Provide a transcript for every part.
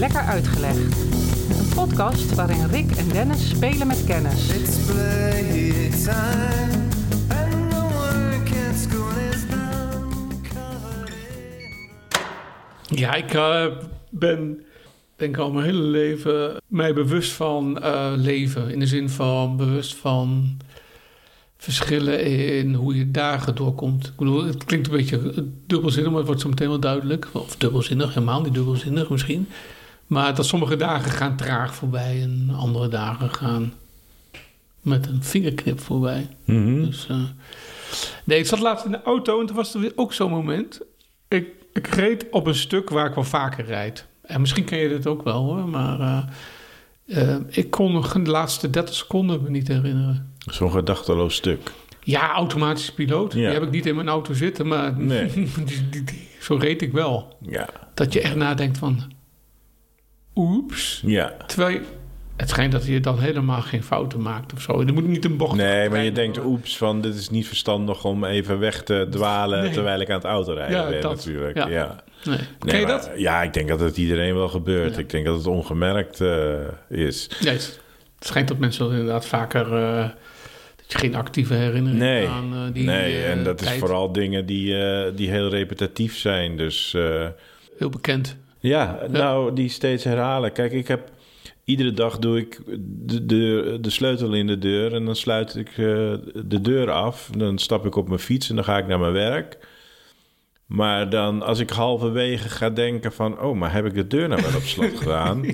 Lekker Uitgelegd. Een podcast waarin Rick en Dennis spelen met kennis. Ja, ik eh, ben denk al mijn hele leven mij bewust van eh, leven. In de zin van bewust van verschillen in hoe je dagen doorkomt. Ik bedoel, het klinkt een beetje dubbelzinnig, maar het wordt zo meteen wel duidelijk. Of dubbelzinnig, helemaal niet dubbelzinnig misschien. Maar dat sommige dagen gaan traag voorbij en andere dagen gaan met een vingerknip voorbij. Dus, eh, nee, ik zat laatst in de auto en toen was er weer ook zo'n moment. Ik, ik reed op een stuk waar ik wel vaker rijd. En misschien ken je dit ook wel hoor, maar eh, eh, ik kon nog de laatste 30 seconden me niet herinneren. Zo'n gedachteloos stuk. Ja, automatische piloot. Die heb ik niet in mijn auto zitten, maar Nee. die, die- die- zo reed ik wel. Ja. Dat je echt nadenkt van, oeps. Ja. Terwijl je- het schijnt dat je dan helemaal geen fouten maakt of zo. Je moet niet een bocht Nee, maar je rijden. denkt, oeps, van dit is niet verstandig om even weg te dwalen Nee. terwijl ik aan het autorijden Ja, ben dat. natuurlijk. Ja. Ja. Nee. Nee, Ken je maar- dat? Ja, ik denk dat het iedereen wel gebeurt. Ja. Ik denk dat het ongemerkt eh, is. Nee, het schijnt dat mensen dat inderdaad vaker... dat je geen actieve herinnering Nee, aan eh, die nee, en dat is vooral dingen die, die heel repetitief zijn. Dus Heel bekend. Ja, nou, die steeds herhalen. Kijk, ik heb iedere dag doe ik de, de, de sleutel in de deur en dan sluit ik eh, de deur af. Dan stap ik op mijn fiets en dan ga ik naar mijn werk. Maar dan, als ik halverwege ga denken van... oh, maar heb ik de deur nou wel op slot gedaan?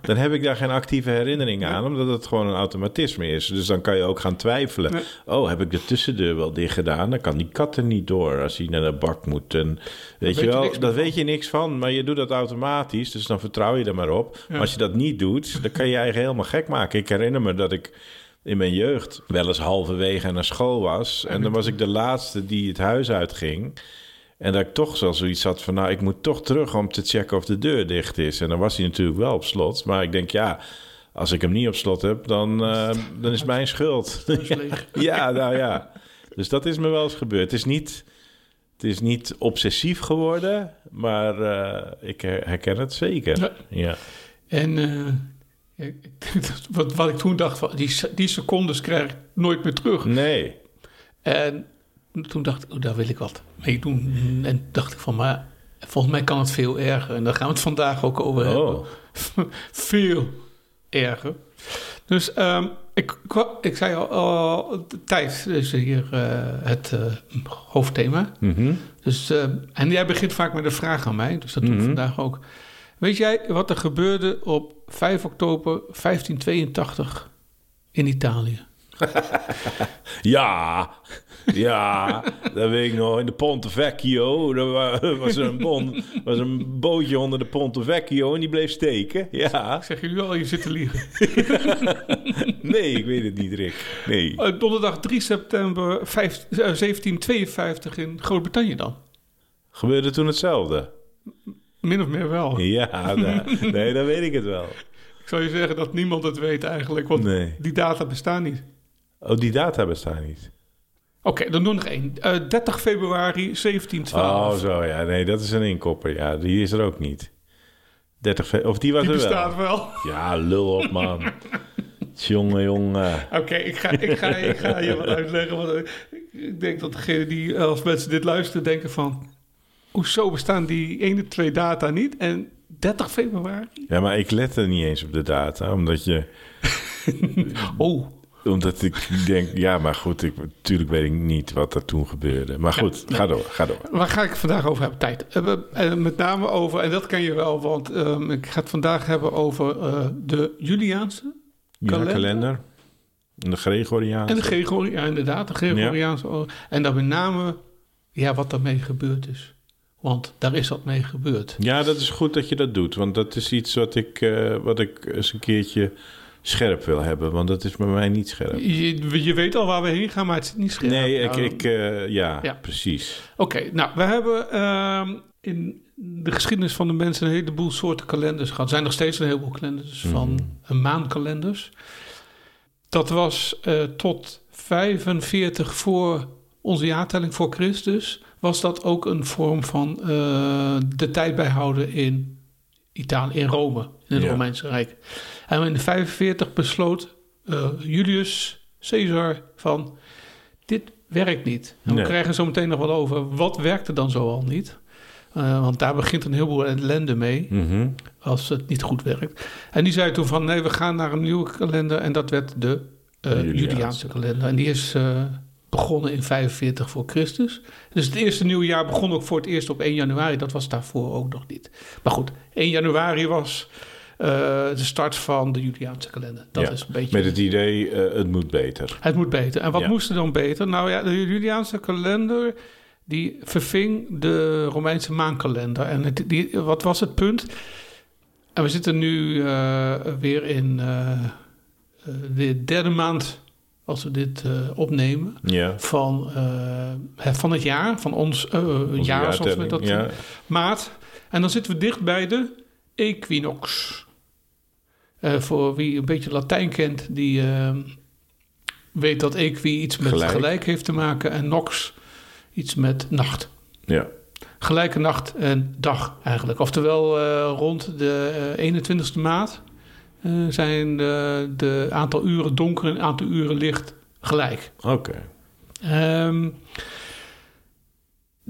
Dan heb ik daar geen actieve herinnering aan... omdat het gewoon een automatisme is. Dus dan kan je ook gaan twijfelen. Nee. Oh, heb ik de tussendeur wel dicht gedaan? Dan kan die kat er niet door als hij naar de bak moet. En weet weet je wel, daar van. weet je niks van. Maar je doet dat automatisch, dus dan vertrouw je er maar op. Maar als je dat niet doet, dan kan je je eigen helemaal gek maken. Ik herinner me dat ik in mijn jeugd wel eens halverwege naar school was. En dan was ik de laatste die het huis uitging. En dat ik toch zo zoiets had van, nou, ik moet toch terug om te checken of de deur dicht is. En dan was hij natuurlijk wel op slot. Maar ik denk, ja, als ik hem niet op slot heb, dan, eh, dan is mijn schuld. ja, nou ja. Dus dat is me wel eens gebeurd. Het is niet, het is niet obsessief geworden, maar eh, ik her- herken het zeker. Ja. Ja. En eh, wat, wat ik toen dacht, van, die, die secondes krijg ik nooit meer terug. Nee. En toen dacht ik, oh, daar wil ik wat mee doen. En dacht ik van, maar volgens mij kan het veel erger. En daar gaan we het vandaag ook over hebben. Oh. veel erger. Dus ehm, ik, ik, zei al, tijd is hier eh, het eh, hoofdthema. Mhm. Dus, eh, en jij begint vaak met een vraag aan mij, dus dat doe ik Mhm. vandaag ook. Weet jij wat er gebeurde op 5 oktober 1582 in Italië? Ja, ja, dat weet ik nog. In de Ponte Vecchio, wa- was er een, bon, was een bootje onder de Ponte Vecchio en die bleef steken. Ja, Ik zeg je nu al, je zit te liegen. nee, ik weet het niet, Rick. Nee. Eh, donderdag 3 september vijf- eh, 1752 in Groot-Brittannië dan. Gebeurde toen hetzelfde? Min of meer wel. Ja, da- nee, dan weet ik het wel. Ik zou je zeggen dat niemand het weet eigenlijk, want Nee. die data bestaan niet. Oh, die data bestaan niet. Oké, dan doen we nog één. Eh, 30 februari 1712. Oh, zo ja. Nee, dat is een inkopper. Ja, die is er ook niet. 30 fe- Of die was die er bestaat wel. wel. Ja, lul op, man. jongen, jongen. Oké, ik, ga, ik, ga, ik ga je wat uitleggen. Want eh, ik denk dat degene die, eh, als mensen dit luisteren, denken van... Hoezo bestaan die ene twee data niet? En 30 februari? Ja, maar ik let er niet eens op de data, omdat je... Oh, Omdat ik denk, ja, maar goed, ik, natuurlijk weet ik niet wat er toen gebeurde. Maar goed, Ja, ga door, ga door. waar ga ik het vandaag over hebben? Tijd. Eh, eh, met name over, en dat ken je wel, want ehm, ik ga het vandaag hebben over eh, de Juliaanse Ja, Kalender? kalender. En de Gregoriaanse. en de Gregoriaanse, ja, inderdaad, de Gregoriaanse. En dan met name, ja, wat daarmee gebeurd is. Want daar is wat mee gebeurd. Ja, dat is goed dat je dat doet. Want dat is iets wat ik, eh, wat ik eens een keertje scherp wil hebben. Want dat is bij mij niet scherp. Je, je weet al waar we heen gaan, maar het is niet scherp. Nee, ik, ik eh, ja, Ja. precies. Oké, nou, we hebben ehm, in de geschiedenis van de mensen een heleboel soorten kalenders gehad. Er zijn nog steeds een heleboel kalenders van eh, maankalenders. Dat was eh, tot 45 voor onze jaartelling voor Christus. Was dat ook een vorm van eh, de tijd bijhouden in Italië, in Rome, in het Ja. Romeinse Rijk. En in 45 besloot eh, Julius Caesar van, dit werkt niet. En Nee. we krijgen zo meteen nog wel over, wat werkte dan zo al niet? Eh, want daar begint een heleboel ellende mee Mhm. als het niet goed werkt. En die zei toen van nee, we gaan naar een nieuwe kalender. En dat werd de De Juliaanse. Juliaanse kalender. En die is begonnen in 45 voor Christus. Dus het eerste nieuwe jaar begon ook voor het eerst op 1 januari. Dat was daarvoor ook nog niet. Maar goed, 1 januari was eh, de start van de Juliaanse kalender. Dat Ja, is een beetje... Met het idee, eh, het moet beter. Het moet beter. En wat Ja. moest er dan beter? Nou ja, de Juliaanse kalender die verving de Romeinse maankalender. En het, die, wat was het punt? En we zitten nu eh, weer in de derde maand, als we dit eh, opnemen, Ja. van, eh, het, van het jaar, van ons eh, jaar, zoals we dat Ja. maart. En dan zitten we dicht bij de equinox. Voor wie een beetje Latijn kent, die weet dat equi iets met Gelijk. gelijk. heeft te maken en nox iets met nacht. ja. Gelijke nacht en dag eigenlijk. Oftewel rond de eh, 21ste maand eh, zijn de, de aantal uren donker en aantal uren licht gelijk. Oké. Ehm,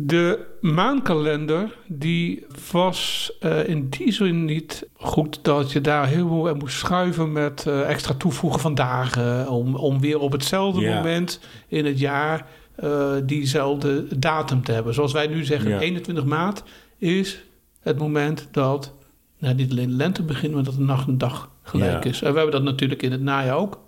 de maankalender die was eh, in die zin niet goed dat je daar heel veel aan moest schuiven met eh, extra toevoegen van dagen om, om weer op hetzelfde moment in het jaar eh, diezelfde datum te hebben. Zoals wij nu zeggen, Ja. 21 maart is het moment dat nou, niet alleen de lente begint, maar dat de nacht en dag gelijk Ja. is. En we hebben dat natuurlijk in het najaar ook.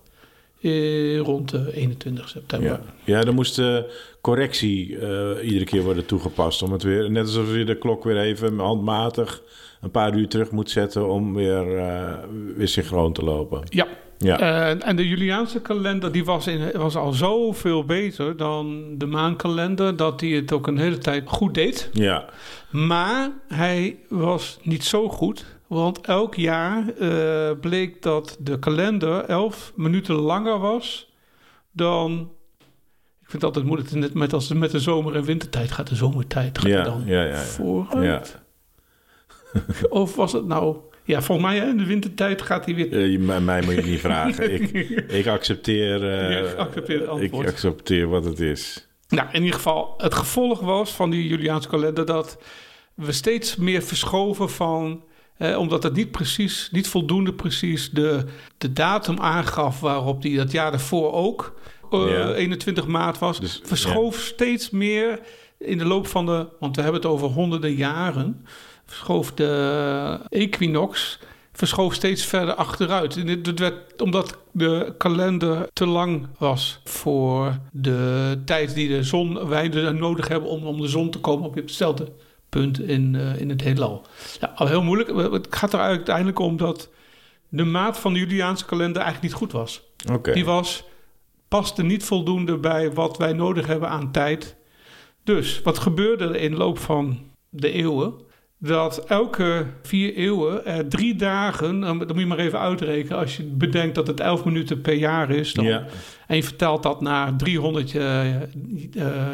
eh, rond de 21 september. Ja. ja, er moest eh, correctie eh, iedere keer worden toegepast. Om het weer, net alsof je de klok weer even handmatig een paar uur terug moet zetten om weer, eh, weer synchroon te lopen. Ja, Ja, En, en de Juliaanse kalender die was, in, was al zoveel beter dan de maankalender... dat hij het ook een hele tijd goed deed. ja, Maar hij was niet zo goed... want elk jaar eh, bleek dat de kalender 11 minuten langer was dan... Ik vind het altijd moeilijk, net met als het met de zomer- en wintertijd gaat. De zomertijd gaat Ja, dan ja, ja, ja. vooruit. Of was het nou... Ja, volgens mij in de wintertijd gaat hij weer... Je- mij, mij moet je niet vragen. Ik, ik accepteer, eh, Je accepteert het ik antwoord. accepteer wat het is. Nou, in ieder geval, het gevolg was van die Juliaanse kalender dat we steeds meer verschoven van. Eh, omdat het niet precies, niet voldoende precies de, de datum aangaf waarop die dat jaar daarvoor ook eh, Ja. 21 maart was. Dus, verschoof steeds meer in de loop van de, want we hebben het over honderden jaren, verschoof de equinox verschoof steeds verder achteruit. En dit- werd omdat de kalender te lang was voor de tijd die de zon, wij nodig hebben om, om de zon te komen op hetzelfde punt in, eh, in het heelal. Ja, al heel moeilijk. Het gaat er uiteindelijk om dat de maat van de Juliaanse kalender eigenlijk niet goed was. Oké. Die was, paste niet voldoende bij wat wij nodig hebben aan tijd. Dus wat gebeurde er in de loop van de eeuwen? Dat elke vier eeuwen er drie dagen, dan moet je maar even uitrekenen, als je bedenkt dat het 11 minuten per jaar is, dan, Ja, en je vertaalt dat naar 300 eh, eh,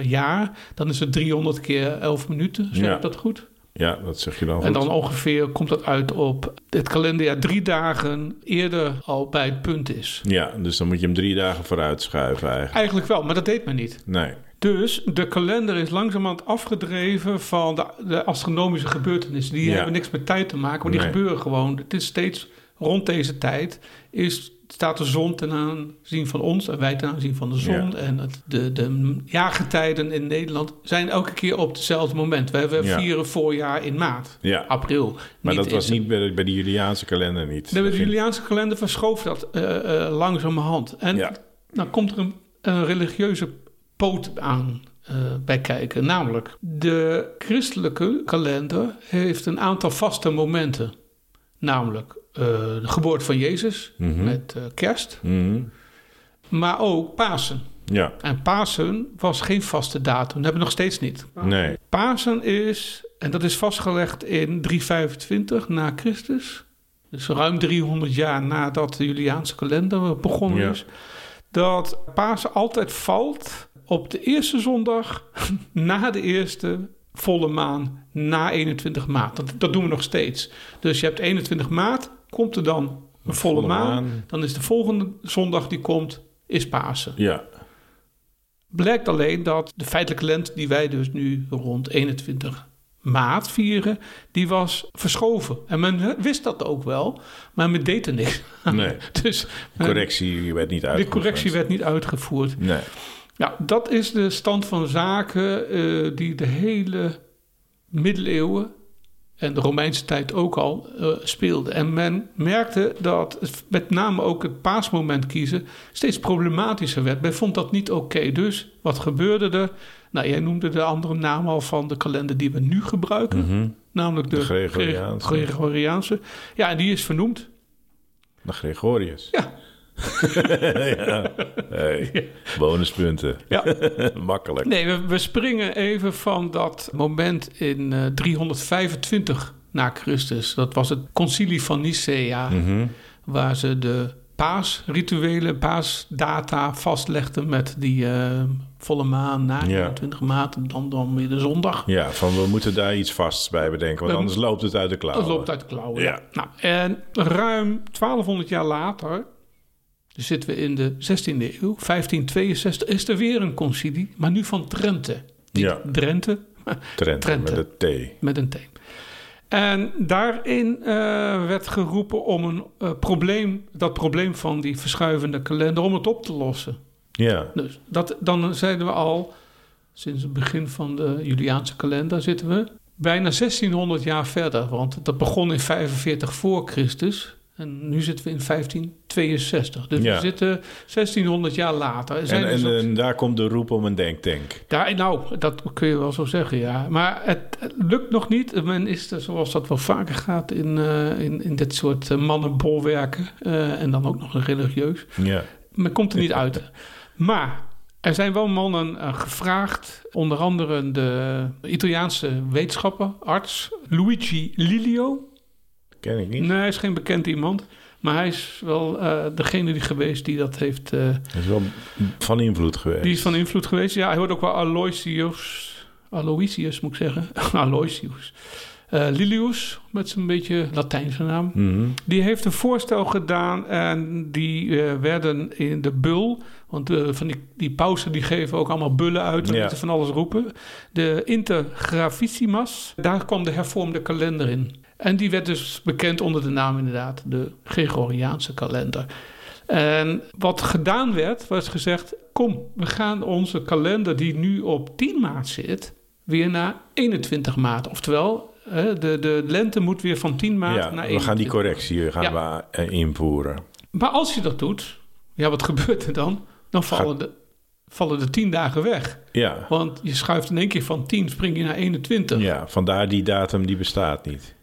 jaar, dan is het 300 keer 11 minuten. Zeg Ja. ik dat goed? ja, dat zeg je dan En goed. dan ongeveer komt dat uit op het kalenderjaar drie dagen eerder al bij het punt is. Ja, dus dan moet je hem drie dagen vooruit schuiven eigenlijk. Eigenlijk wel, maar dat deed men niet. Nee. Dus de kalender is langzamerhand afgedreven van de, de astronomische gebeurtenissen. Die Ja. hebben niks met tijd te maken, maar die Nee. gebeuren gewoon. Het is steeds rond deze tijd is, staat de zon ten aanzien van ons en wij ten aanzien van de zon. Ja. En het, de, de jaargetijden in Nederland zijn elke keer op hetzelfde moment. We, we Ja. vieren voorjaar in maart, Ja, april. maar dat was niet bij de, bij de Juliaanse kalender niet. Nee, de Juliaanse kalender verschoof dat eh, eh, langzamerhand. En dan komt er een, een religieuze poot aan eh, bij kijken. Namelijk, de christelijke kalender heeft een aantal vaste momenten. Namelijk eh, de geboorte van Jezus Mhm. met eh, kerst, Mhm. maar ook Pasen. Ja, En Pasen was geen vaste datum, dat hebben we nog steeds niet. nee. Pasen is, en dat is vastgelegd in 325 na Christus. Dus ruim 300 jaar nadat de Juliaanse kalender begonnen Ja. is. Dat Pasen altijd valt op de eerste zondag na de eerste volle maan na 21 maart. Dat, dat doen we nog steeds. Dus je hebt 21 maart, komt er dan een volle, volle maan. maan. Dan is de volgende zondag die komt, is Pasen. Ja. Blijkt alleen dat de feitelijke lente die wij dus nu rond 21 maart vieren, die was verschoven. En men wist dat ook wel, maar men deed er niks aan. Nee. Dus men- Correctie werd niet de uitgevoerd. correctie werd niet uitgevoerd. Nee. Ja, dat is de stand van zaken eh, die de hele middeleeuwen en de Romeinse tijd ook al eh, speelde. En men merkte dat met name ook het paasmoment kiezen steeds problematischer werd. Men vond dat niet oké. Dus wat gebeurde er? Nou, jij noemde de andere naam al van de kalender die we nu gebruiken. Mhm. Namelijk de, De Gregoriaanse. Gre- Gregoriaanse. Ja, en die is vernoemd. De Gregorius. Ja. ja. Hey. Bonuspunten. Ja. Makkelijk. Nee, we, we springen even van dat moment in eh, 325 na Christus. Dat was het concilie van Nicea, Mhm. waar ze de paasrituelen, paasdata vastlegden met die eh, volle maan na Ja. 21 maart en dan, dan weer de zondag. Ja, van we moeten daar iets vasts bij bedenken, want We- anders loopt het uit de klauwen. Dat loopt uit de klauwen. Ja. Nou, en ruim 1200 jaar later, dus zitten we in de 16e eeuw, 1562, is er weer een concilie, maar nu van Trente. Niet Ja. Drenthe, Trent Trente. met de T. met een T. En daarin eh, werd geroepen om een eh, probleem, dat probleem van die verschuivende kalender, om het op te lossen. Ja, Dus dat, dan zeiden we al, sinds het begin van de Juliaanse kalender zitten we bijna 1600 jaar verder. Want dat begon in 45 voor Christus. En nu zitten we in 1562. Dus Ja. we zitten 1600 jaar later. Er zijn en, dus en, daar komt de roep om een denktank. ja, nou, dat kun je wel zo zeggen, ja. Maar het, het lukt nog niet. Men is er, zoals dat wel vaker gaat in, eh, in, in dit soort eh, mannenbolwerken. eh, en dan ook nog een religieus. Ja, Men komt er niet uit. Maar er zijn wel mannen gevraagd. Onder andere de Italiaanse wetenschapper, arts Luigi Lilio. Ken ik niet. Nee, hij is geen bekend iemand. Maar hij is wel eh, degene die geweest die dat heeft... eh, Dat is wel van invloed geweest. Die is van invloed geweest. Ja, hij hoort ook wel Aloysius. Aloysius moet ik zeggen. Aloysius. Eh, Lilius, met zijn beetje Latijnse naam. Mhm. Die heeft een voorstel gedaan en die werden in de bul. Want van die, die pausen die geven ook allemaal bullen uit en Ja. moeten van alles roepen. De Intergravissimas, daar kwam de hervormde kalender in. En die werd dus bekend onder de naam inderdaad de Gregoriaanse kalender. En wat gedaan werd, was gezegd: kom, we gaan onze kalender die nu op 10 maart zit, weer naar 21 maart. Oftewel, de, de lente moet weer van 10 maart Ja, naar we 21 gaan die correctie gaan Ja. we eh, invoeren. Maar als je dat doet, ja, wat gebeurt er dan? Dan vallen, de, vallen de 10 dagen weg. Ja. Want je schuift in één keer van 10, spring je naar 21. ja, vandaar die datum die bestaat niet.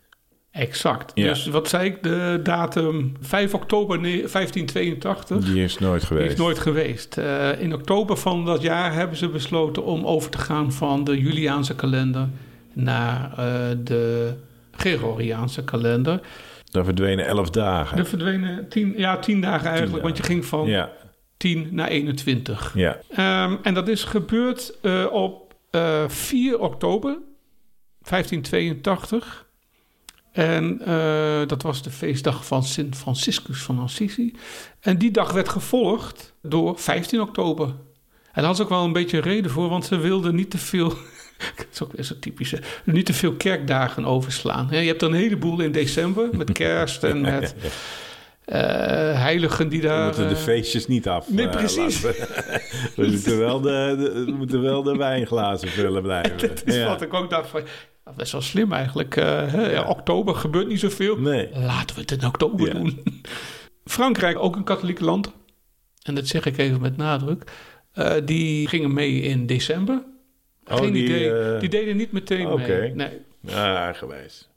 Exact. Ja. Dus wat zei ik? De datum 5 oktober ne- 1582. Die is nooit Die geweest. is nooit geweest. Eh, in oktober van dat jaar hebben ze besloten om over te gaan van de Juliaanse kalender naar eh, de Gregoriaanse kalender. Dan verdwenen elf dagen. Er verdwenen tien, ja, tien dagen eigenlijk, want je ging van Ja, 10 naar 21. ja. Ehm, en dat is gebeurd eh, op eh, 4 oktober 1582. En eh, dat was de feestdag van Sint Franciscus van Assisi. En die dag werd gevolgd door 15 oktober. En daar had ze ook wel een beetje reden voor, want ze wilden niet te veel. Dat is ook weer zo typisch. Niet te veel kerkdagen overslaan. Je hebt er een heleboel in december met kerst en met eh, heiligen die We daar. moeten de eh, feestjes niet af. nee, precies. laten. we, moeten wel de, de- we moeten wel de wijnglazen vullen blijven. Dat is Ja. wat ik ook dacht van... Dat is wel slim eigenlijk. eh, ja, oktober gebeurt niet zoveel. Nee. Laten we het in oktober Ja. doen. Frankrijk, ook een katholiek land. En dat zeg ik even met nadruk. eh, die gingen mee in december. Oh, Geen die, idee. eh, Die deden niet meteen mee. Nee. Ah, gewijs.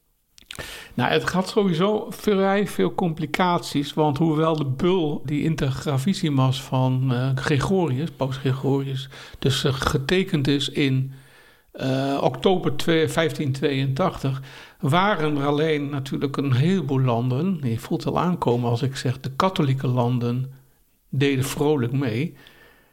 Nou, het had sowieso vrij veel complicaties. Want hoewel de bul, die intergravissimas van Gregorius, paus Gregorius, dus getekend is in eh, oktober 2 1582, waren er alleen natuurlijk een heleboel landen. Je voelt wel aankomen als ik zeg, de katholieke landen deden vrolijk mee.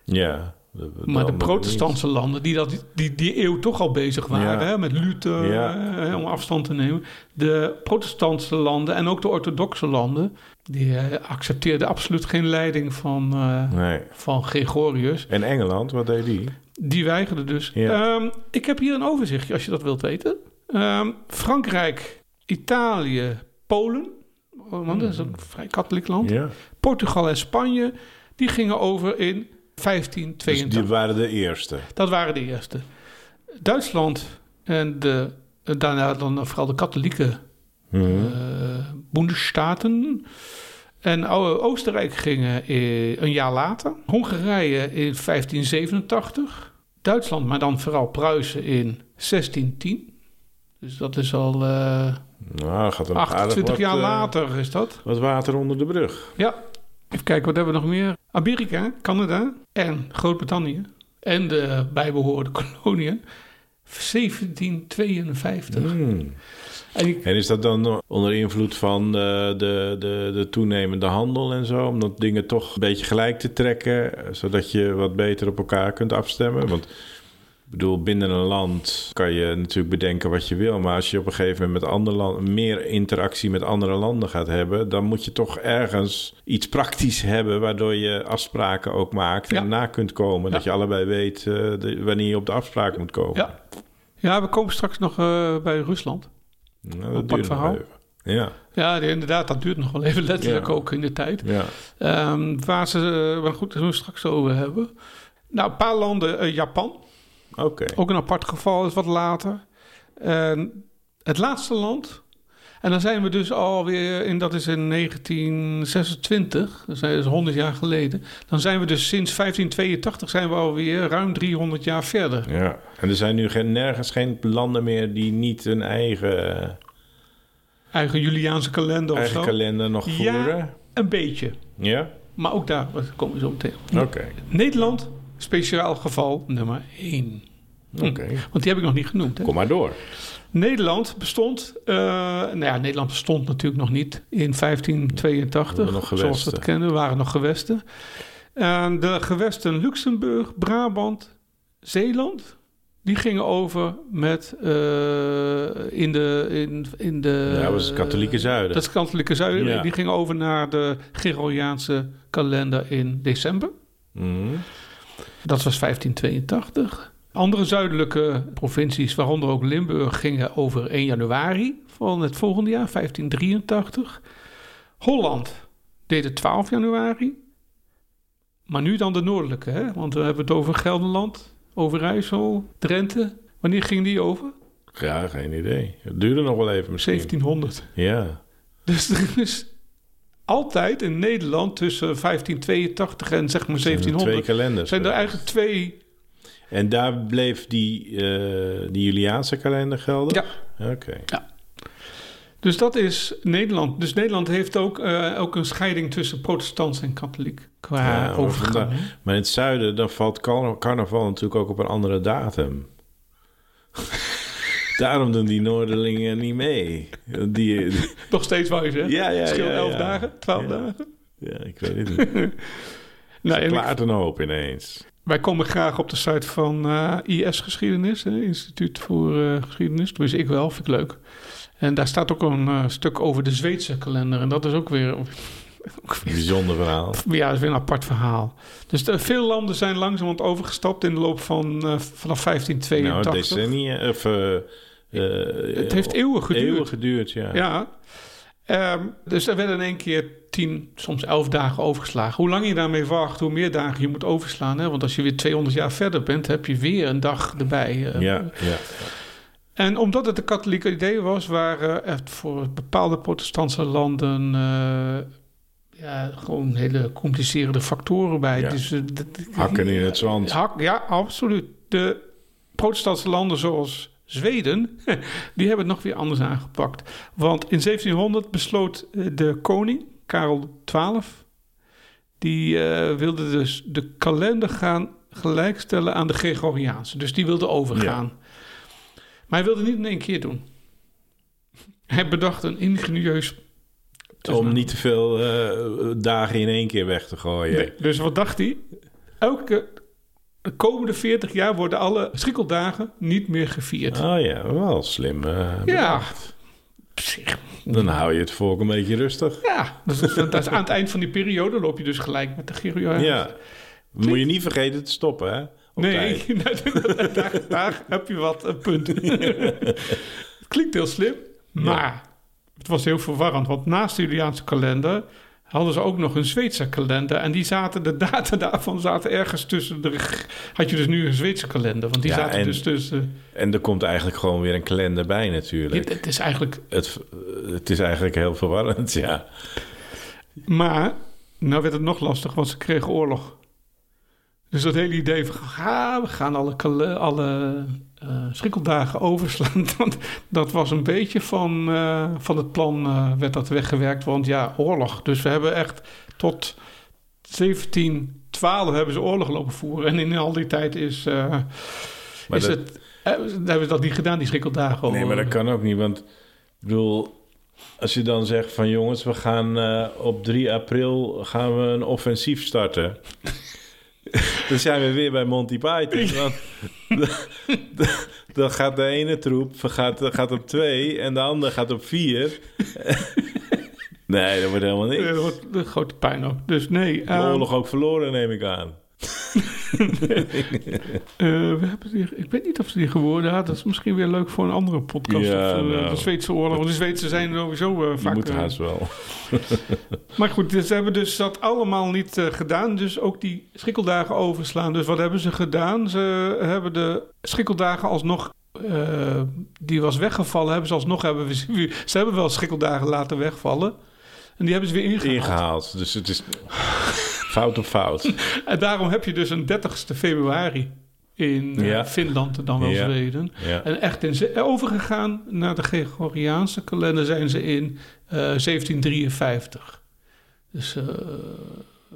Ja. De- Maar de protestantse landen, die, dat, die die eeuw toch al bezig waren, Ja. hè, met Luther, Ja. om afstand te nemen. De protestantse landen en ook de orthodoxe landen, die eh, accepteerden absoluut geen leiding van, eh. Nee. van Gregorius. En Engeland, wat deed die? Die weigerden dus. Ja. Ehm, ik heb hier een overzichtje, als je dat wilt weten. Ehm, Frankrijk, Italië, Polen, want dat is een vrij katholiek land. Portugal en Spanje, die gingen over in 1582. Dus die waren de eerste. Dat waren de eerste. Duitsland en de, daarna dan vooral de katholieke Bundesstaaten. En Oostenrijk gingen een jaar later. Hongarije in 1587. Duitsland, maar dan vooral Pruisen in 1610. Dus dat is al eh, nou, gaat er nog aardig 28 wat, jaar eh, later is dat. Wat water onder de brug. Ja. Even kijken, wat hebben we nog meer? Amerika, Canada en Groot-Brittannië. En de bijbehorende koloniën. 1752. Hmm. En ik, En is dat dan onder invloed van eh, de, de, de toenemende handel en zo? Om dat dingen toch een beetje gelijk te trekken, zodat je wat beter op elkaar kunt afstemmen? Want bedoel, binnen een land kan je natuurlijk bedenken wat je wil. Maar als je op een gegeven moment met andere landen meer interactie met andere landen gaat hebben, dan moet je toch ergens iets praktisch hebben waardoor je afspraken ook maakt Ja. en na kunt komen. Dat je allebei weet eh, de- wanneer je op de afspraak moet komen. ja. ja, we komen straks nog eh, bij Rusland. Nou, dat duurt nog verhaal. even. Ja, Ja, inderdaad, dat duurt nog wel even letterlijk Ja. ook in de tijd. ja. Ehm, waar ze, maar goed, daar zullen we straks over hebben. Nou, een paar landen, eh, Japan, Ook een apart geval, is wat later. En het laatste land, en dan zijn we dus alweer, in, dat is in 1926, dat is dus 100 jaar geleden. Dan zijn we dus sinds 1582 zijn we alweer ruim 300 jaar verder. Ja, en er zijn nu geen, nergens geen landen meer die niet hun eigen, Eigen Juliaanse kalender of eigen zo. kalender nog Ja. voeren. Een beetje. Ja? Maar ook daar komen we zo meteen. Oké. Nederland, speciaal geval nummer 1. Oké. Want die heb ik nog niet genoemd. Hè? Kom maar door. Nederland bestond, eh, nou ja, Nederland bestond natuurlijk nog niet in Er 1582. waren nog zoals we het kennen, waren nog gewesten. En de gewesten Luxemburg, Brabant, Zeeland, die gingen over met eh, in de. In, in de Ja, dat was het katholieke zuiden. Dat is het katholieke zuiden. Ja. Die gingen over naar de Gregoriaanse kalender in december. Mhm. Dat was 1582. Andere zuidelijke provincies, waaronder ook Limburg, gingen over 1 januari van het volgende jaar, 1583. Holland deed het 12 januari. Maar nu dan de noordelijke, hè? want we hebben het over Gelderland, Overijssel, Drenthe. Wanneer ging die over? Ja, geen idee. Het duurde nog wel even misschien. 1700. Ja. Dus altijd in Nederland tussen 1582 en zeg maar Zijn er 1700... Twee kalenders. zijn er eigenlijk twee... En daar bleef die, eh, die Juliaanse kalender gelden? Ja. Oké. Dus dat is Nederland. Dus Nederland heeft ook, eh, ook een scheiding tussen protestants en katholiek qua Ja, maar overgang. Maar in het zuiden, dan valt carna- carnaval natuurlijk ook op een andere datum. Daarom doen die Noorderlingen niet mee. Die, Nog steeds je zegt. Ja, ja, Verschil ja, 11 ja. dagen, 12 Ja. dagen. ja, ik weet het niet. Nou, ik- Klaart een hoop ineens. wij komen graag op de site van eh, IS Geschiedenis, hè, Instituut voor eh, Geschiedenis. Tenminste, ik wel, vind ik leuk. En daar staat ook een eh, stuk over de Zweedse kalender. En dat is ook weer bijzonder verhaal. Ja, dat is weer een apart verhaal. Dus de, veel landen zijn langzamerhand overgestapt in de loop van eh, vanaf Nou, 1582. decennia, of... eh, eh, Het heeft eeuwen geduurd. Eeuwen geduurd, ja. Ja. Ehm, dus er werden in één keer tien, soms elf dagen overgeslagen. Hoe lang je daarmee wacht, hoe meer dagen je moet overslaan. Hè? Want als je weer 200 jaar verder bent, heb je weer een dag erbij. Ja, ja. En omdat het een katholieke idee was, waren er voor bepaalde protestantse landen ja, gewoon hele complicerende factoren bij. Ja. Dus, eh, dat- Hakken in het zand. Hak, ja, absoluut. De protestantse landen zoals Zweden, die hebben het nog weer anders aangepakt. Want in 1700 besloot eh, de koning, Karel XII, die eh, wilde dus de kalender gaan gelijkstellen aan de Gregoriaanse. Dus die wilde overgaan. Maar hij wilde niet in één keer doen. Hij bedacht een ingenieus... Om niet te veel eh, dagen in één keer weg te gooien. Nee, dus wat dacht hij? Elke de komende 40 jaar worden alle schrikkeldagen niet meer gevierd. Oh ja, wel slim. eh, ja. Dan hou je het volk een beetje rustig. Ja, dus dat is, aan het eind van die periode loop je dus gelijk met de Giro. Ja. Moet je niet vergeten te stoppen, hè? Op Nee, daar, daar heb je wat, een punt. het klinkt heel slim, maar het was heel verwarrend. Want naast de Juliaanse kalender hadden ze ook nog een Zweedse kalender. En die zaten, de data daarvan zaten ergens tussen. De, had je dus nu een Zweedse kalender, want die Ja, zaten en- dus tussen. En er komt eigenlijk gewoon weer een kalender bij natuurlijk. Het, het is eigenlijk... Het, het is eigenlijk heel verwarrend, ja. Maar, nou werd het nog lastig, want ze kregen oorlog. Dus dat hele idee van, ah, we gaan alle, alle eh, schrikkeldagen overslaan, dat, dat was een beetje van, eh, van het plan, eh, werd dat weggewerkt. Want ja, oorlog. Dus we hebben echt tot 1712 hebben ze oorlog lopen voeren. En in al die tijd is, is dat- het, hebben ze dat niet gedaan, die schrikkeldagen. Nee, maar dat kan ook niet, want ik bedoel... Als je dan zegt van jongens, we gaan op 3 april gaan we een offensief starten. dan zijn we weer bij Monty Python. Want dan- gaat de ene troep gaat, gaat op 2 en de andere gaat op 4. nee, dat wordt helemaal niks. dat wordt een grote pijn ook. Dus nee. De ehm, oorlog ook verloren, neem ik aan. Eh, we hebben die, ik weet niet of ze die geworden hadden. Dat is misschien weer leuk voor een andere podcast. Ja, of, eh, nou. de Zweedse oorlog. Want de Zweedse zijn sowieso eh, vaak... moet eh, haast wel. maar goed, dus ze hebben dus dat allemaal niet gedaan. Dus ook die schrikkeldagen overslaan. Dus wat hebben ze gedaan? Ze hebben de schrikkeldagen alsnog... die was weggevallen, hebben ze alsnog... Hebben we, ze hebben wel schrikkeldagen laten wegvallen. En die hebben ze weer ingehaald. Ingehaald. Dus het is fout op fout. En daarom heb je dus een 30ste februari in eh, Ja. Finland, dan wel Ja. Zweden. Ja. En echt in, ze- overgegaan naar de Gregoriaanse kalender zijn ze in eh, 1753. Dus eh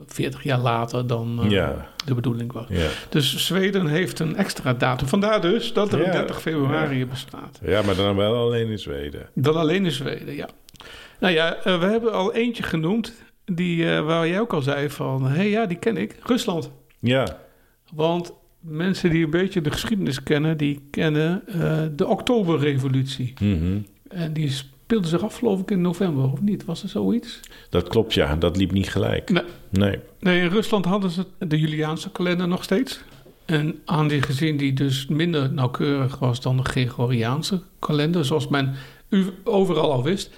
40 jaar later dan eh, Ja. de bedoeling was. Ja. Dus Zweden heeft een extra datum. Vandaar dus dat er Ja. een 30 februari bestaat. ja, maar dan wel alleen in Zweden. Dat alleen in Zweden, ja. Nou ja, eh, we hebben al eentje genoemd. Die, eh, waar jij ook al zei van... hé hey, ja, die ken ik. Rusland. Ja, Want mensen die een beetje de geschiedenis kennen... die kennen eh, de Oktoberrevolutie. mhm. En die speelde zich af, geloof ik, in november, of niet? Was er zoiets? dat klopt ja. Dat liep niet gelijk. Nee. Nee. Nee, in Rusland hadden ze de Juliaanse kalender nog steeds. En aangezien die dus minder nauwkeurig was dan de Gregoriaanse kalender, zoals men u overal al wist,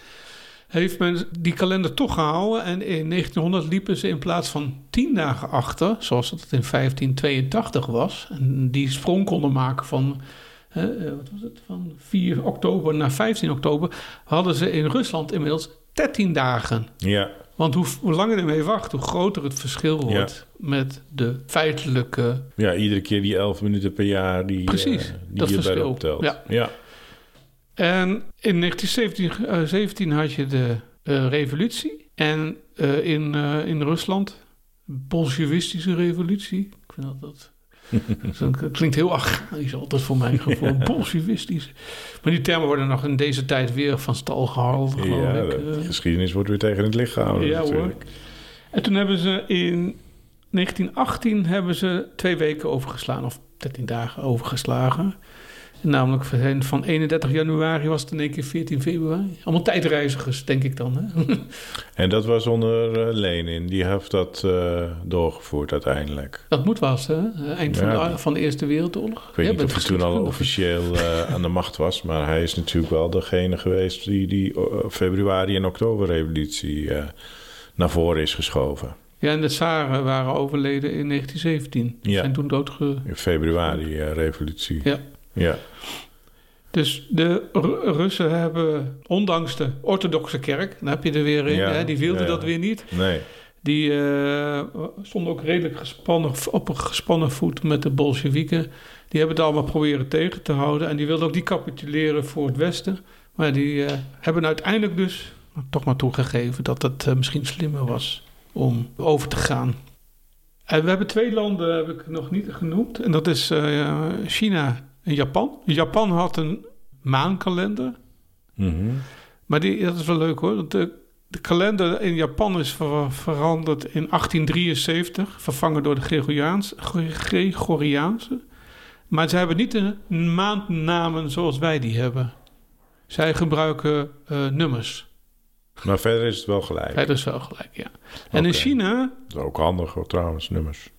heeft men die kalender toch gehouden. En in 1900 liepen ze in plaats van 10 dagen achter, zoals het in 1582 was, en die sprong konden maken van, hè, eh, wat was het, van 4 oktober naar 15 oktober, hadden ze in Rusland inmiddels 13 dagen. Ja, Want hoe, hoe langer je ermee wacht, hoe groter het verschil wordt met de feitelijke. ja, iedere keer die 11 minuten per jaar die, Precies, eh, die dat je verschil. optelt. Ja. ja. En in 1917 eh, 17 had je de eh, revolutie. En eh, in, in Rusland, bolsjewistische revolutie. Ik vind dat. dat dat klinkt heel agrarisch altijd voor mijn gevoel. Bolsjewistisch. Maar die termen worden nog in deze tijd weer van stal gehaald. geloof Ja, ik. de geschiedenis wordt weer tegen het licht gehouden Ja, hoor. En toen hebben ze in 1918 hebben ze twee weken overgeslaan, of 13 dagen overgeslagen. Namelijk van- van 31 januari was het in één keer 14 februari. Allemaal tijdreizigers, denk ik dan. Hè? En dat was onder eh, Lenin. Die heeft dat eh, doorgevoerd uiteindelijk. Dat moet was, hè? Eind van, de, van de Eerste Wereldoorlog. Ik weet Jij niet of hij toen al officieel eh, aan de macht was, maar hij is natuurlijk wel degene geweest die die februari- en oktoberrevolutie naar voren is geschoven. Ja, en de Tsaren waren overleden in 1917. Die Ja. zijn toen doodge... In februari-revolutie. Ja. Ja. Dus de Ru- Russen hebben, ondanks de orthodoxe kerk, dan heb je er weer in, Ja, hè, die wilden ja. dat weer niet. Nee. Die eh, stonden ook redelijk gespannen, op een gespannen voet met de Bolsjewieken. Die hebben het allemaal proberen tegen te houden. En die wilden ook niet capituleren voor het Westen. Maar die eh, hebben uiteindelijk dus toch maar toegegeven dat het eh, misschien slimmer was om over te gaan. En we hebben twee landen, heb ik nog niet genoemd. En dat is China en Japan. Japan had een maankalender. Mhm. Maar die, dat is wel leuk hoor. Want de de kalender in Japan is ver- veranderd in 1873, vervangen door de Gregoriaans, Gre- Gregoriaanse. Maar ze hebben niet de maandnamen zoals wij die hebben. Zij gebruiken eh, nummers. Maar verder is het wel gelijk. Dat is wel gelijk, ja. En in. China, Dat is ook handig hoor, trouwens, nummers.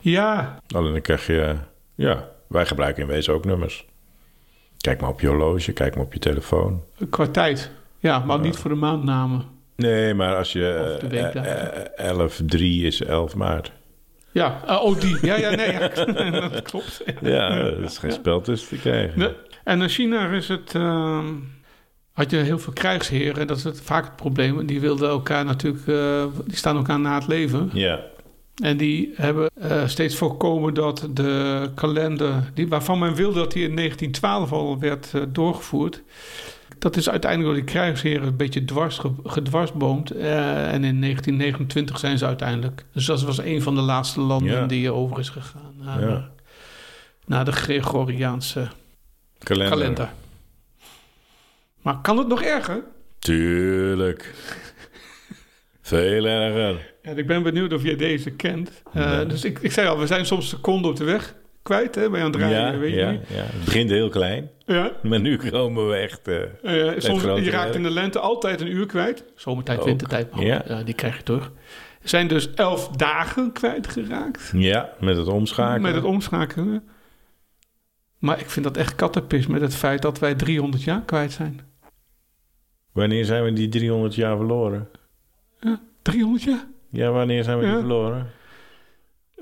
ja, Alleen dan krijg je... Ja, wij gebruiken in wezen ook nummers. Kijk maar op je horloge, kijk maar op je telefoon. qua tijd. Ja, maar Ja. niet voor de maandnamen. Nee, maar als je... Of de weekdagen. eh, eh, 11, 3 is 11 maart. Ja, eh, oh die. Ja, ja, nee, ja, dat klopt. Ja, er is geen spel tussen te krijgen. Nee. En in China is het, ehm, had je heel veel krijgsheren. Dat is het, vaak het probleem. Die wilden elkaar natuurlijk, eh, die staan elkaar na het leven. Ja, En die hebben eh, steeds voorkomen dat de kalender, die, waarvan men wilde dat die in 1912 al werd eh, doorgevoerd. Dat is uiteindelijk door die krijgsheren een beetje dwars, ge- gedwarsboomd. Eh, en in 1929 zijn ze uiteindelijk. Dus dat was een van de laatste landen Ja. die over is gegaan. Naar, Ja. naar de Gregoriaanse kalender. kalender. Maar kan het nog erger? Tuurlijk. Veel erger. En ik ben benieuwd of jij deze kent. Eh. Dus ik, ik zei al, we zijn soms seconden op de weg kwijt. Hè, bij aan het rijden, Ja, weet je ja, niet. ja. Het begint heel klein, Ja. maar nu komen we echt... eh, Eh, soms, je raakt werk. in de lente altijd een uur kwijt. Zomertijd, Ook. wintertijd, maar Ja. ja. die krijg je terug. Er zijn dus elf dagen kwijtgeraakt ja, met het omschakelen. met het omschakelen. Maar ik vind dat echt kattenpis met het feit dat wij 300 jaar kwijt zijn. Wanneer zijn we die 300 jaar verloren? 300 jaar? Ja, wanneer zijn we Ja. die verloren?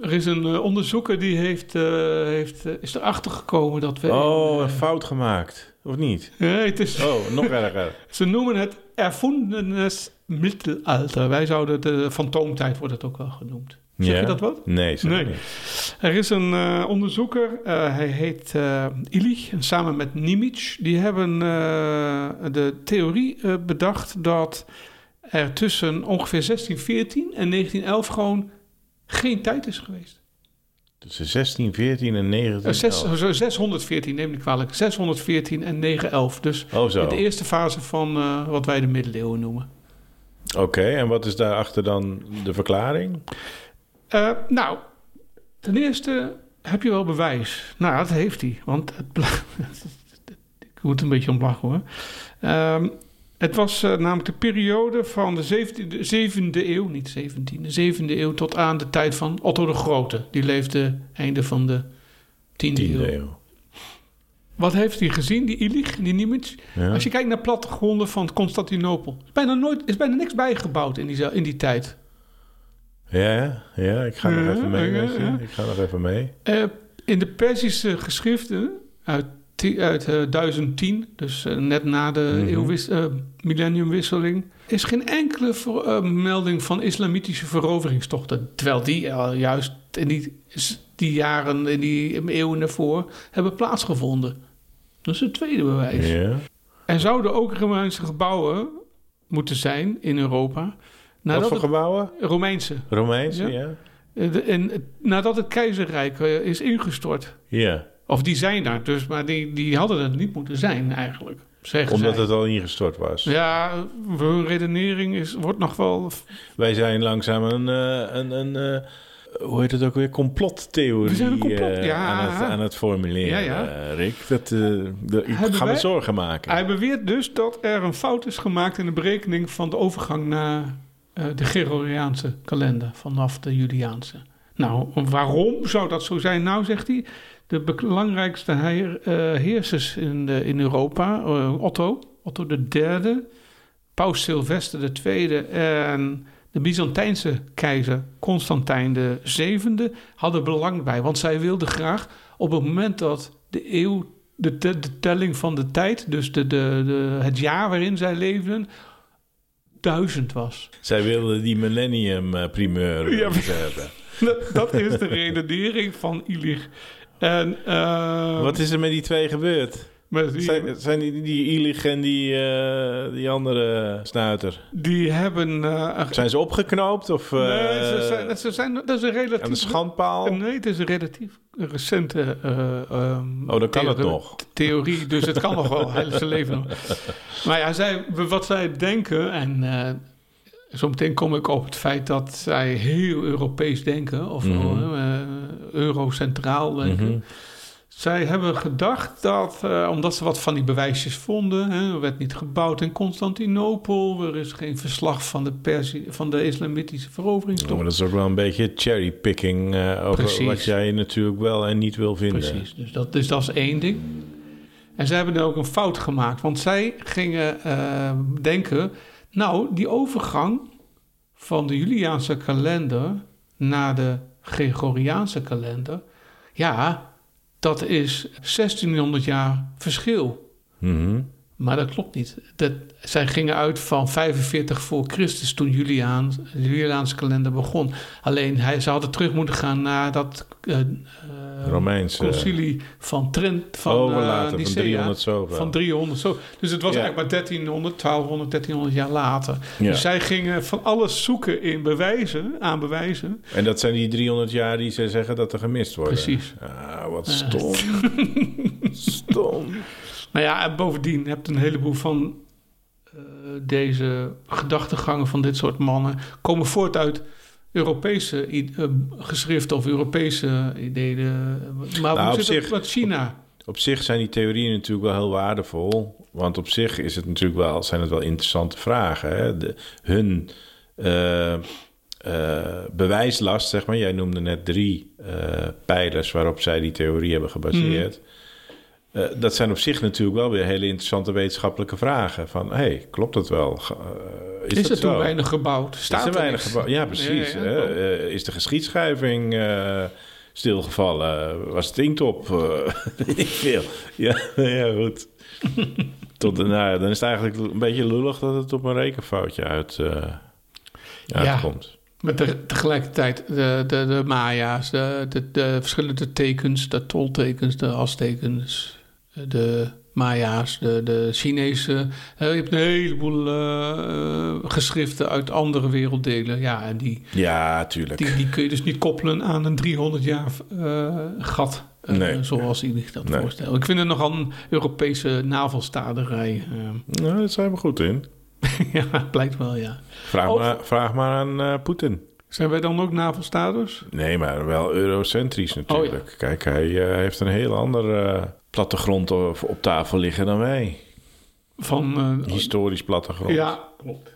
Er is een eh, onderzoeker die heeft, eh, heeft, eh, is erachter gekomen dat we... Oh, een fout gemaakt. Of niet? nee, het is, Oh, nog erger. Ze noemen het erfundenes middelalter. Wij zouden de fantoomtijd wordt het ook wel genoemd. Zeg Ja? je dat wat? Nee, Nee. niet. Er is een onderzoeker, hij heet Illich, en samen met Nimitz, die hebben de theorie bedacht dat er tussen ongeveer 1614 en 1911 gewoon geen tijd is geweest. Tussen 16, 14 en 19. Eh, zo 614, neem ik kwalijk. 614 en 911. Dus Oh, zo. de eerste fase van eh, wat wij de middeleeuwen noemen. Oké, en wat is daarachter dan de verklaring? Eh, nou, ten eerste heb je wel bewijs. Nou, dat heeft hij. Want het ik moet een beetje om lachen hoor. Ehm, het was eh, namelijk de periode van de 17e, 7e eeuw, niet 17e, 7e eeuw tot aan de tijd van Otto de Grote. Die leefde einde van de 10e, eeuw. Wat heeft hij gezien, die Illich, die Nimitz? Ja? Als je kijkt naar plattegronden van Constantinopel, is bijna, nooit, is bijna niks bijgebouwd in die, in die tijd. ja, ja, ik ga nog even mee. ja, ja. Ik ga nog even mee. In de Perzische geschriften uit, uit eh, 1010, dus eh, net na de Mhm. eeuwwis- eh, millenniumwisseling, is geen enkele melding van islamitische veroveringstochten. Terwijl die juist in die, die jaren, in die eeuwen daarvoor, hebben plaatsgevonden. Dat is het tweede bewijs. Er zouden ook Romeinse gebouwen moeten zijn in Europa. Wat Nadat voor het, gebouwen? Romeinse. Romeinse, Ja. ja? De- En nadat het keizerrijk is ingestort. Ja, Of die zijn daar dus, maar die, die hadden het niet moeten zijn eigenlijk. Zeggen omdat zij. het al ingestort was. Ja, hun redenering is, wordt nog wel... Wij zijn langzaam een, eh, een, een eh, hoe heet het ook weer, complottheorie We zijn een complot, eh, ja. aan, het, aan het formuleren, Ja, ja. Rick. Dat, de- ik ga me zorgen maken. Hij beweert dus dat er een fout is gemaakt in de berekening van de overgang naar de Gregoriaanse kalender vanaf de Juliaanse. Nou, waarom zou dat zo zijn? Nou, zegt hij, de belangrijkste heer- eh, heersers in, in Europa, eh, Otto, Otto III, Paus Sylvester II en de Byzantijnse keizer Constantijn VII hadden belang bij. Want zij wilden graag op het moment dat de eeuw, de, te- de telling van de tijd, dus de, de, de, het jaar waarin zij leefden, duizend was. Zij wilden die millennium eh, primeur Ja, hebben. Dat, is de redenering van Illich. En, eh, Wat is er met die twee gebeurd? Die, Zijn, zijn die, die Illich en die, eh, die andere snuiter... die hebben... eh, Zijn ze opgeknoopt of eh, nee, ze zijn, ze zijn, dat is een relatief... de schandpaal? Nee, het is een relatief recente eh, ehm, Oh, dan kan het nog. theorie, dus het kan nog wel, heel zijn leven nog. Maar ja, zij, wat zij denken, en eh zo meteen kom ik op het feit dat zij heel Europees denken, of Eurocentraal denken. Mhm. Zij hebben gedacht dat, eh, omdat ze wat van die bewijsjes vonden, hè, er werd niet gebouwd in Constantinopel, er is geen verslag van de, Persie, van de islamitische Ja, veroveringstocht. maar dat is ook wel een beetje cherrypicking eh over Precies. wat jij natuurlijk wel en niet wil vinden. Precies, dus dat, dus dat is één ding. En zij hebben dan ook een fout gemaakt, want zij gingen eh, denken, nou, die overgang van de Juliaanse kalender naar de Gregoriaanse kalender, ja, dat is 1600 jaar verschil. Mhm. Maar dat klopt niet. Dat, zij gingen uit van 45 voor Christus toen Juliaan, de Juliaanse kalender begon. Alleen hij, ze hadden terug moeten gaan naar dat eh, Romeinse. concilie van Trent van oh, eh, later, van Nicea. 300 zoveel. Van 300 zo. Dus het was Ja. eigenlijk maar 1300, 1200, 1300 jaar later. Ja. Dus zij gingen van alles zoeken in bewijzen, aan bewijzen. En dat zijn die 300 jaar die ze zeggen dat er gemist worden. Precies. Ah, wat stom. stom. Nou ja, en bovendien heb je een heleboel van eh, deze gedachtegangen van dit soort mannen komen voort uit Europese eh, geschriften of Europese ideeën. Maar Nou, hoe op zit het met China? Op zich zijn die theorieën natuurlijk wel heel waardevol. Want op zich is het natuurlijk wel, zijn het wel interessante vragen. Hè? De, hun eh, bewijslast, zeg maar. Jij noemde net drie pijlers waarop zij die theorie hebben gebaseerd. Eh, dat zijn op zich natuurlijk wel weer hele interessante wetenschappelijke vragen. Van, hé, hey, klopt dat wel? Eh, is, Is, er toen weinig gebouwd? Staat is er weinig niks? gebouwd? Ja, precies. Ja, ja, hè? Eh, is de geschiedschrijving stilgevallen? Was het inktop? Weet ik veel. Ja, ja goed. Tot, nou, dan is het eigenlijk een beetje lullig dat het op een rekenfoutje uit, uitkomt. Met de, tegelijkertijd de, de, de Maya's, de, de, de verschillende tekens, de toltekens, de Aztekens, de Maya's, de, de Chinese. Je hebt een heleboel eh, geschriften uit andere werelddelen. Ja, en die, Ja, tuurlijk. die, die kun je dus niet koppelen aan een 300 jaar eh, gat. eh, Nee. Zoals ik zich dat Nee. voorstel. Ik vind het nogal een Europese navelstaderij. Nou, daar zijn we goed in. ja, blijkt wel, ja. Vraag, Of- maar, vraag maar aan Poetin. Zijn wij dan ook navelstaders? Nee, maar wel eurocentrisch Oh, natuurlijk. Kijk, hij heeft een heel andere eh, plattegrond op, op tafel liggen dan wij. Van, eh, Historisch plattegrond. ja, klopt.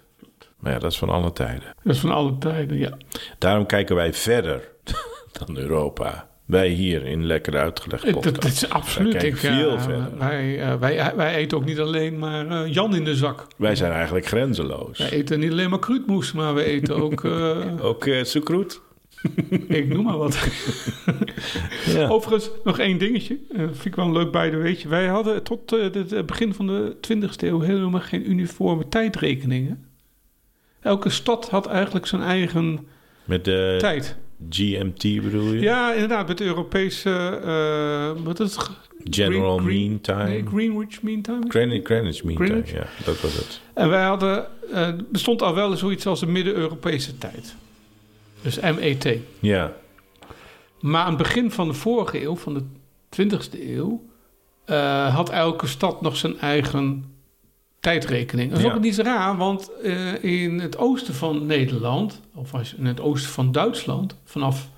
Maar ja, dat is van alle tijden. Dat is van alle tijden, ja. Daarom kijken wij verder dan Europa. Wij hier in Lekker Uitgelegd podcast. het is absoluut. Wij Ik, kijken veel eh, verder. wij, eh, wij, wij eten ook niet alleen maar eh, Jan in de zak. Wij zijn eigenlijk grenzeloos. Wij eten niet alleen maar kruidmoes, maar we eten ook, eh, Ook uh, sucroet. ik noem maar wat. Ja. Overigens, nog één dingetje. Eh, vind ik wel een leuk bij de weetje. Wij hadden tot het eh, begin van de 20e eeuw helemaal geen uniforme tijdrekeningen. Elke stad had eigenlijk zijn eigen Met de tijd. GMT bedoel je? Ja, inderdaad, met de Europese... eh, wat is het? General Green- Green- Mean Time. Nee, Greenwich Mean Time. Greenwich, Greenwich Mean Greenwich? Time, ja. Dat was het. En wij hadden, er bestond al wel zoiets als de Midden-Europese tijd. Dus MET. Ja. Maar aan het begin van de vorige eeuw, van de 20e eeuw, eh, had elke stad nog zijn eigen tijdrekening. Dat is Ja. ook niet zo raar, want eh, in het oosten van Nederland, of als in het oosten van Duitsland, vanaf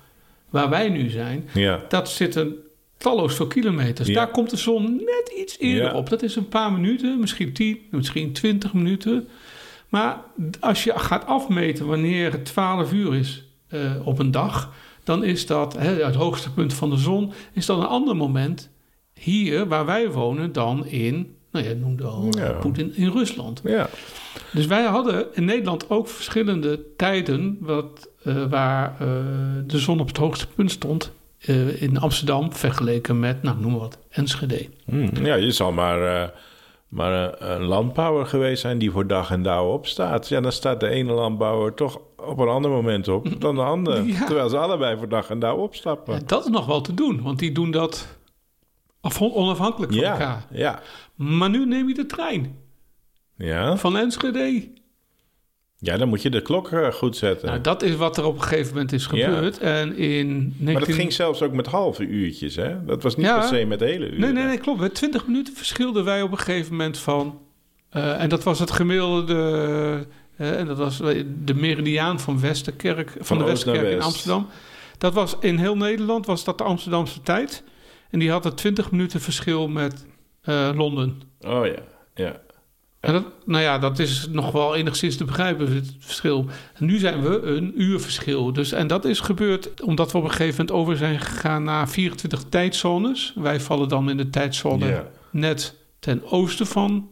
waar wij nu zijn, Ja. dat zitten talloos veel kilometers. Ja. Daar komt de zon net iets eerder op. Dat is een paar minuten, misschien 10, misschien 20 minuten. Maar als je gaat afmeten wanneer het 12 uur is eh, op een dag, dan is dat hè, het hoogste punt van de zon, is dat een ander moment hier waar wij wonen dan in, nou ja, noemde al Ja. Poetin, in Rusland. Ja. Dus wij hadden in Nederland ook verschillende tijden wat, eh, waar eh, de zon op het hoogste punt stond. in Amsterdam vergeleken met, nou noem maar wat, Enschede. Hm, Ja, je zal maar, maar een landbouwer geweest zijn die voor dag en dauw opstaat. Ja, dan staat de ene landbouwer toch op een ander moment op dan de andere. Ja. Terwijl ze allebei voor dag en dauw opstappen. Ja, dat is nog wel te doen, want die doen dat afhan- onafhankelijk van Ja, elkaar. ja, Maar nu neem je de trein ja. van Enschede. Ja, dan moet je de klok eh, goed zetten. Nou, dat is wat er op een gegeven moment is gebeurd. En in 19... Maar dat ging zelfs ook met halve uurtjes, hè? Dat was niet per se met hele uren. Nee, nee, nee, klopt. Met 20 minuten verschilden wij op een gegeven moment van... eh, en dat was het gemiddelde... eh, en dat was de meridiaan van Westerkerk, van, Van de Westerkerk in. Amsterdam. Dat was in heel Nederland was dat de Amsterdamse tijd. En die had een 20 minuten verschil met eh, Londen. Oh ja, ja. En dat, nou ja, dat is nog wel enigszins te begrijpen, het verschil. En nu zijn we een uur verschil. Dus, en dat is gebeurd omdat we op een gegeven moment over zijn gegaan naar 24 tijdzones. Wij vallen dan in de tijdzone net ten oosten van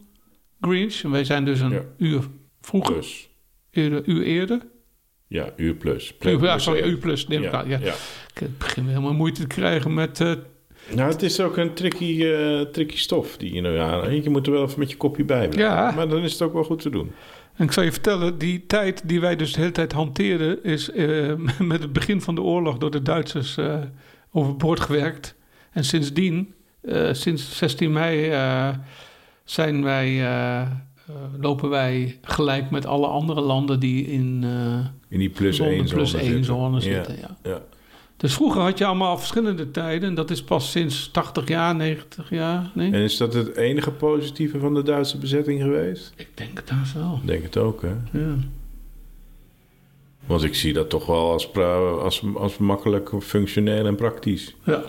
Greenwich. En wij zijn dus een uur vroeger, plus. eerder, uur eerder. Ja, uur plus. Uur, ja, Plus sorry, één. uur plus. Neem ik Ja, aan, ja. ja. Ik begin helemaal moeite te krijgen met... eh, Nou, het is ook een tricky, eh, tricky stof die je nou aan. Je moet er wel even met je kopje bij blijven. Ja. Maar dan is het ook wel goed te doen. En ik zal je vertellen, die tijd die wij dus de hele tijd hanteerden... is eh, met het begin van de oorlog door de Duitsers overboord gewerkt. En sindsdien, sinds 16 mei, zijn wij, lopen wij gelijk met alle andere landen... die in eh In die plus Londen één plus zone één zitten. zone Ja, zitten. Ja. ja. Dus vroeger had je allemaal verschillende tijden. En dat is pas sinds 80 jaar, 90 jaar. Nee? En is dat het enige positieve van de Duitse bezetting geweest? Ik denk het daar wel. Ik denk het ook, hè? Ja. Want ik zie dat toch wel als, als, als makkelijk functioneel en praktisch. Ja.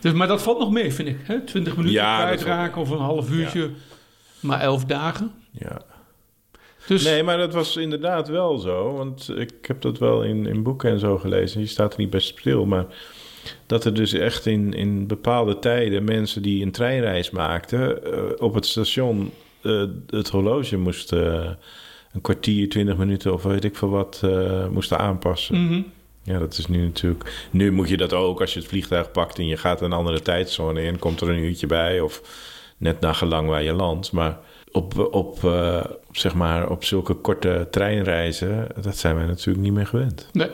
Dus, maar dat valt nog mee, vind ik. Hè? 20 minuten Ja, kwijtraken of een half uurtje. Maar 11 dagen. Ja. Dus Nee, maar dat was inderdaad wel zo. Want ik heb dat wel in, in boeken en zo gelezen. Je staat er niet best stil. Maar dat er dus echt in, in bepaalde tijden mensen die een treinreis maakten... eh, op het station eh, het horloge moesten... een kwartier, twintig minuten of weet ik veel wat... eh, moesten aanpassen. mhm. Ja, dat is nu natuurlijk... Nu moet je dat ook als je het vliegtuig pakt... en je gaat een andere tijdzone in... komt er een uurtje bij of net naar gelang waar je landt. Maar op, op, eh, zeg maar, op zulke korte treinreizen... dat zijn wij natuurlijk niet meer gewend. nee.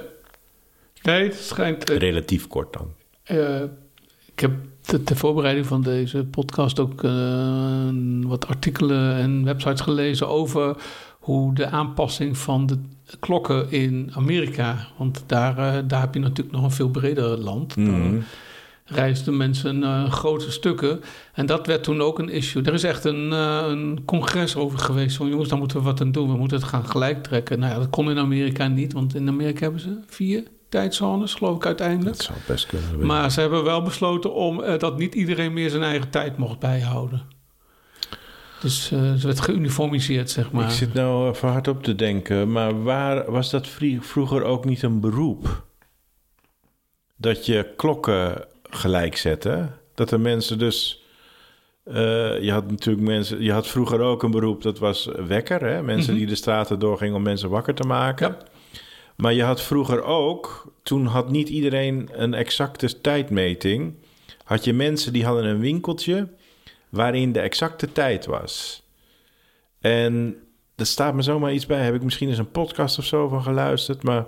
Nee, het schijnt... eh, Relatief kort dan. eh, ik heb ter, ter voorbereiding van deze podcast ook wat artikelen en websites gelezen over hoe de aanpassing van de klokken in Amerika. Want daar, daar heb je natuurlijk nog een veel breder land. Mhm. Reisden mensen eh, grote stukken. En dat werd toen ook een issue. Er is echt een, eh, een congres over geweest. Van jongens, daar moeten we wat aan doen. We moeten het gaan gelijk trekken. Nou ja, dat kon in Amerika niet. Want in Amerika hebben ze vier tijdzones, geloof ik uiteindelijk. Dat zou best kunnen. Maar ze hebben wel besloten om eh, dat niet iedereen meer zijn eigen tijd mocht bijhouden. Dus eh ze werd geuniformiseerd, zeg maar. Ik zit nou even hard op te denken, maar waar was dat vroeger ook niet een beroep? Dat je klokken gelijk zette? Dat er mensen dus... eh, je had natuurlijk mensen... Je had vroeger ook een beroep, dat was wekker. Hè? Mensen Mhm. die de straten doorgingen om mensen wakker te maken. Ja. Maar je had vroeger ook... Toen had niet iedereen een exacte tijdmeting. Had je mensen die hadden een winkeltje... waarin de exacte tijd was. En er staat me zomaar iets bij. Heb ik misschien eens een podcast of zo van geluisterd. Maar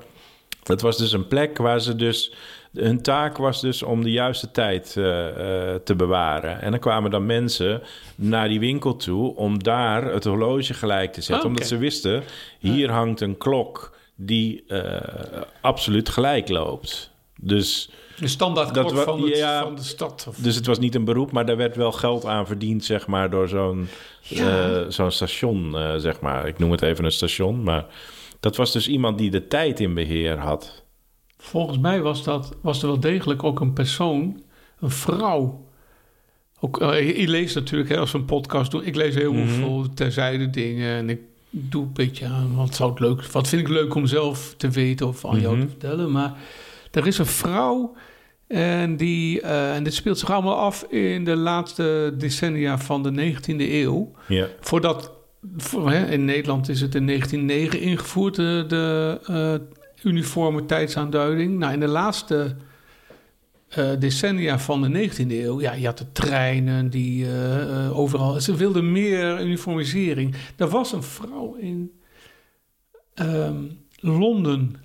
het was dus een plek waar ze dus... Hun taak was dus om de juiste tijd eh, eh, te bewaren. En dan kwamen dan mensen naar die winkel toe... om daar het horloge gelijk te zetten. Oké. Omdat ze wisten, hier hangt een klok... die eh, absoluut gelijk loopt. Dus... De standaard Dat klok wa- van, het- ja, van de stad. Of, Dus het was niet een beroep, maar daar werd wel geld aan verdiend, zeg maar, door zo'n Ja. zo'n station, zeg maar. Ik noem het even een station, maar dat was dus iemand die de tijd in beheer had. Volgens mij was, dat, was er wel degelijk ook een persoon, een vrouw. Ook, eh, je, je leest natuurlijk, hè, als we een podcast doen, ik lees heel Mhm. veel terzijde dingen en ik doe een beetje aan wat zou het leuk, wat vind ik leuk om zelf te weten of aan jou Mhm. te vertellen. Maar er is een vrouw en die, eh, en dit speelt zich allemaal af in de laatste decennia van de 19e eeuw. Ja, Voordat, in Nederland is het in 1909 ingevoerd, de, de eh, uniforme tijdsaanduiding. Nou, in de laatste eh, decennia van de 19e eeuw, ja, je had de treinen die eh, overal, ze wilden meer uniformisering. Er was een vrouw in ehm, Londen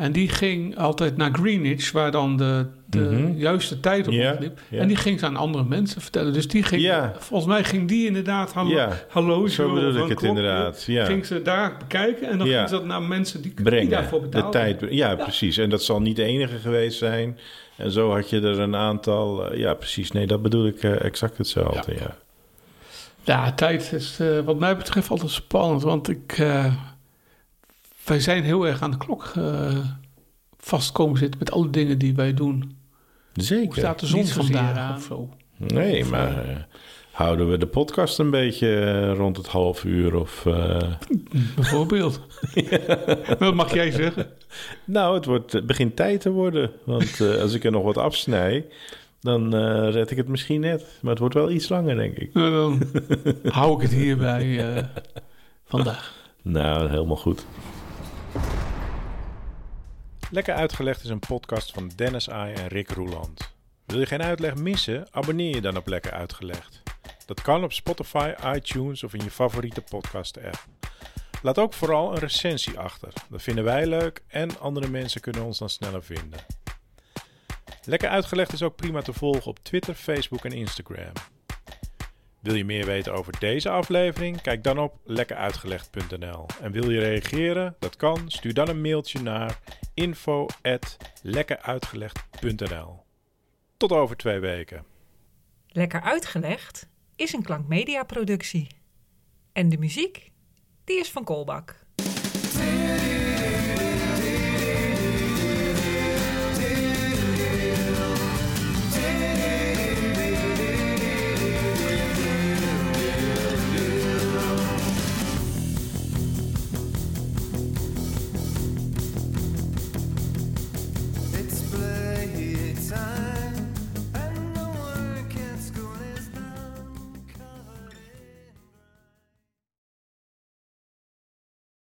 En die ging altijd naar Greenwich, waar dan de, de Mhm. juiste tijd op Ja, liep. En die ging ze aan andere mensen vertellen. Dus die ging, volgens mij ging die inderdaad, hallo, hallo Zo bedoel ik het klokje, inderdaad. Ja. Ging ze daar bekijken en dan ging ze dat naar mensen die, daarvoor de betalen. tijd. Ja, precies. En dat zal niet de enige geweest zijn. En zo had je er een aantal. eh, ja, precies. Nee, dat bedoel ik eh, exact hetzelfde. Ja. Ja, tijd is eh, wat mij betreft altijd spannend. Want ik, eh, wij zijn heel erg aan de klok eh, vastkomen zitten met alle dingen die wij doen. Hoe Zeker. staat de zon vandaag aan. of zo? Nee, Of, maar eh, houden we de podcast een beetje eh, rond het half uur of... eh, Bijvoorbeeld. Wat mag jij zeggen? Nou, het wordt, begint tijd te worden. Want eh, als ik er nog wat afsnij, dan eh, red ik het misschien net. Maar het wordt wel iets langer, denk ik. Nou, dan hou ik het hierbij eh vandaag. Nou, helemaal goed. Lekker Uitgelegd is een podcast van Dennis Ai en Rick Roeland. Wil je geen uitleg missen? Abonneer je dan op Lekker Uitgelegd. Dat kan op Spotify, iTunes of in je favoriete podcast-app. Laat ook vooral een recensie achter. Dat vinden wij leuk en andere mensen kunnen ons dan sneller vinden. Lekker Uitgelegd is ook prima te volgen op Twitter, Facebook en Instagram. Wil je meer weten over deze aflevering? Kijk dan op lekkeruitgelegd.nl. En wil je reageren? Dat kan. Stuur dan een mailtje naar info@lekkeruitgelegd.nl. Tot over twee weken. Lekker uitgelegd is een klankmedia productie. En de muziek, die is van Kolbak.